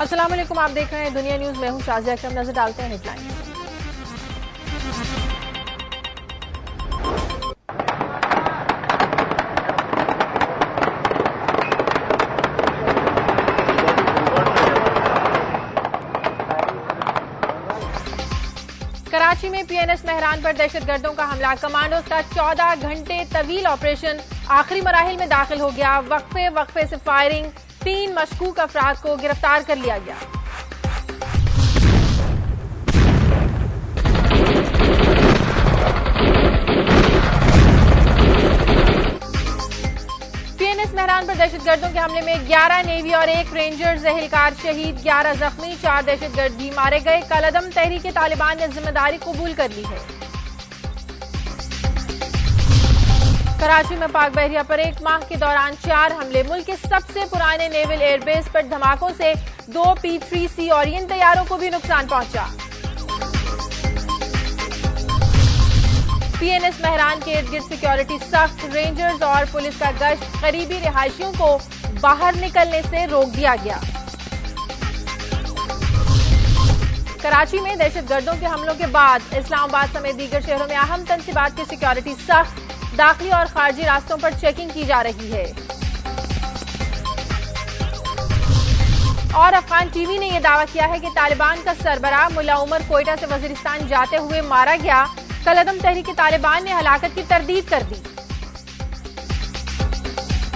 السلام علیکم، آپ دیکھ رہے ہیں دنیا نیوز، میں ہوں شازیہ اکرم، نظر ڈالتے ہیں ہیڈ لائن کراچی میں پی این ایس مہران پر دہشت گردوں کا حملہ۔ کمانڈوز کا چودہ گھنٹے طویل آپریشن آخری مراحل میں داخل ہو گیا۔ وقفے وقفے سے فائرنگ۔ تین مشکوک افراد کو گرفتار کر لیا گیا۔ پی این ایس مہران پر دہشت گردوں کے حملے میں گیارہ نیوی اور ایک رینجر اہلکار شہید، گیارہ زخمی، چار دہشت گرد بھی مارے گئے۔ کالعدم تحریک طالبان نے ذمہ داری قبول کر لی ہے۔ کراچی میں پاک بحریہ پر ایک ماہ کے دوران چار حملے، ملک کے سب سے پرانے نیول ایئر بیس پر دھماکوں سے دو پی تھری سی اور ان طیاروں کو بھی نقصان پہنچا۔ پی این ایس مہران کے ارد گرد سیکیورٹی سخت، رینجرز اور پولیس کا گشت قریبی رہائشیوں کو باہر نکلنے سے روک دیا گیا۔ کراچی میں دہشت گردوں کے حملوں کے بعد، اسلام آباد سمیت دیگر شہروں میں اہم تنصیبات کی سیکیورٹی سخت داخلی اور خارجی راستوں پر چیکنگ کی جا رہی ہے۔ اور افغان ٹی وی نے یہ دعویٰ کیا ہے کہ طالبان کا سربراہ ملا عمر کوئٹہ سے وزیرستان جاتے ہوئے مارا گیا۔ کل عدم تحریک طالبان نے ہلاکت کی تردید کر دی۔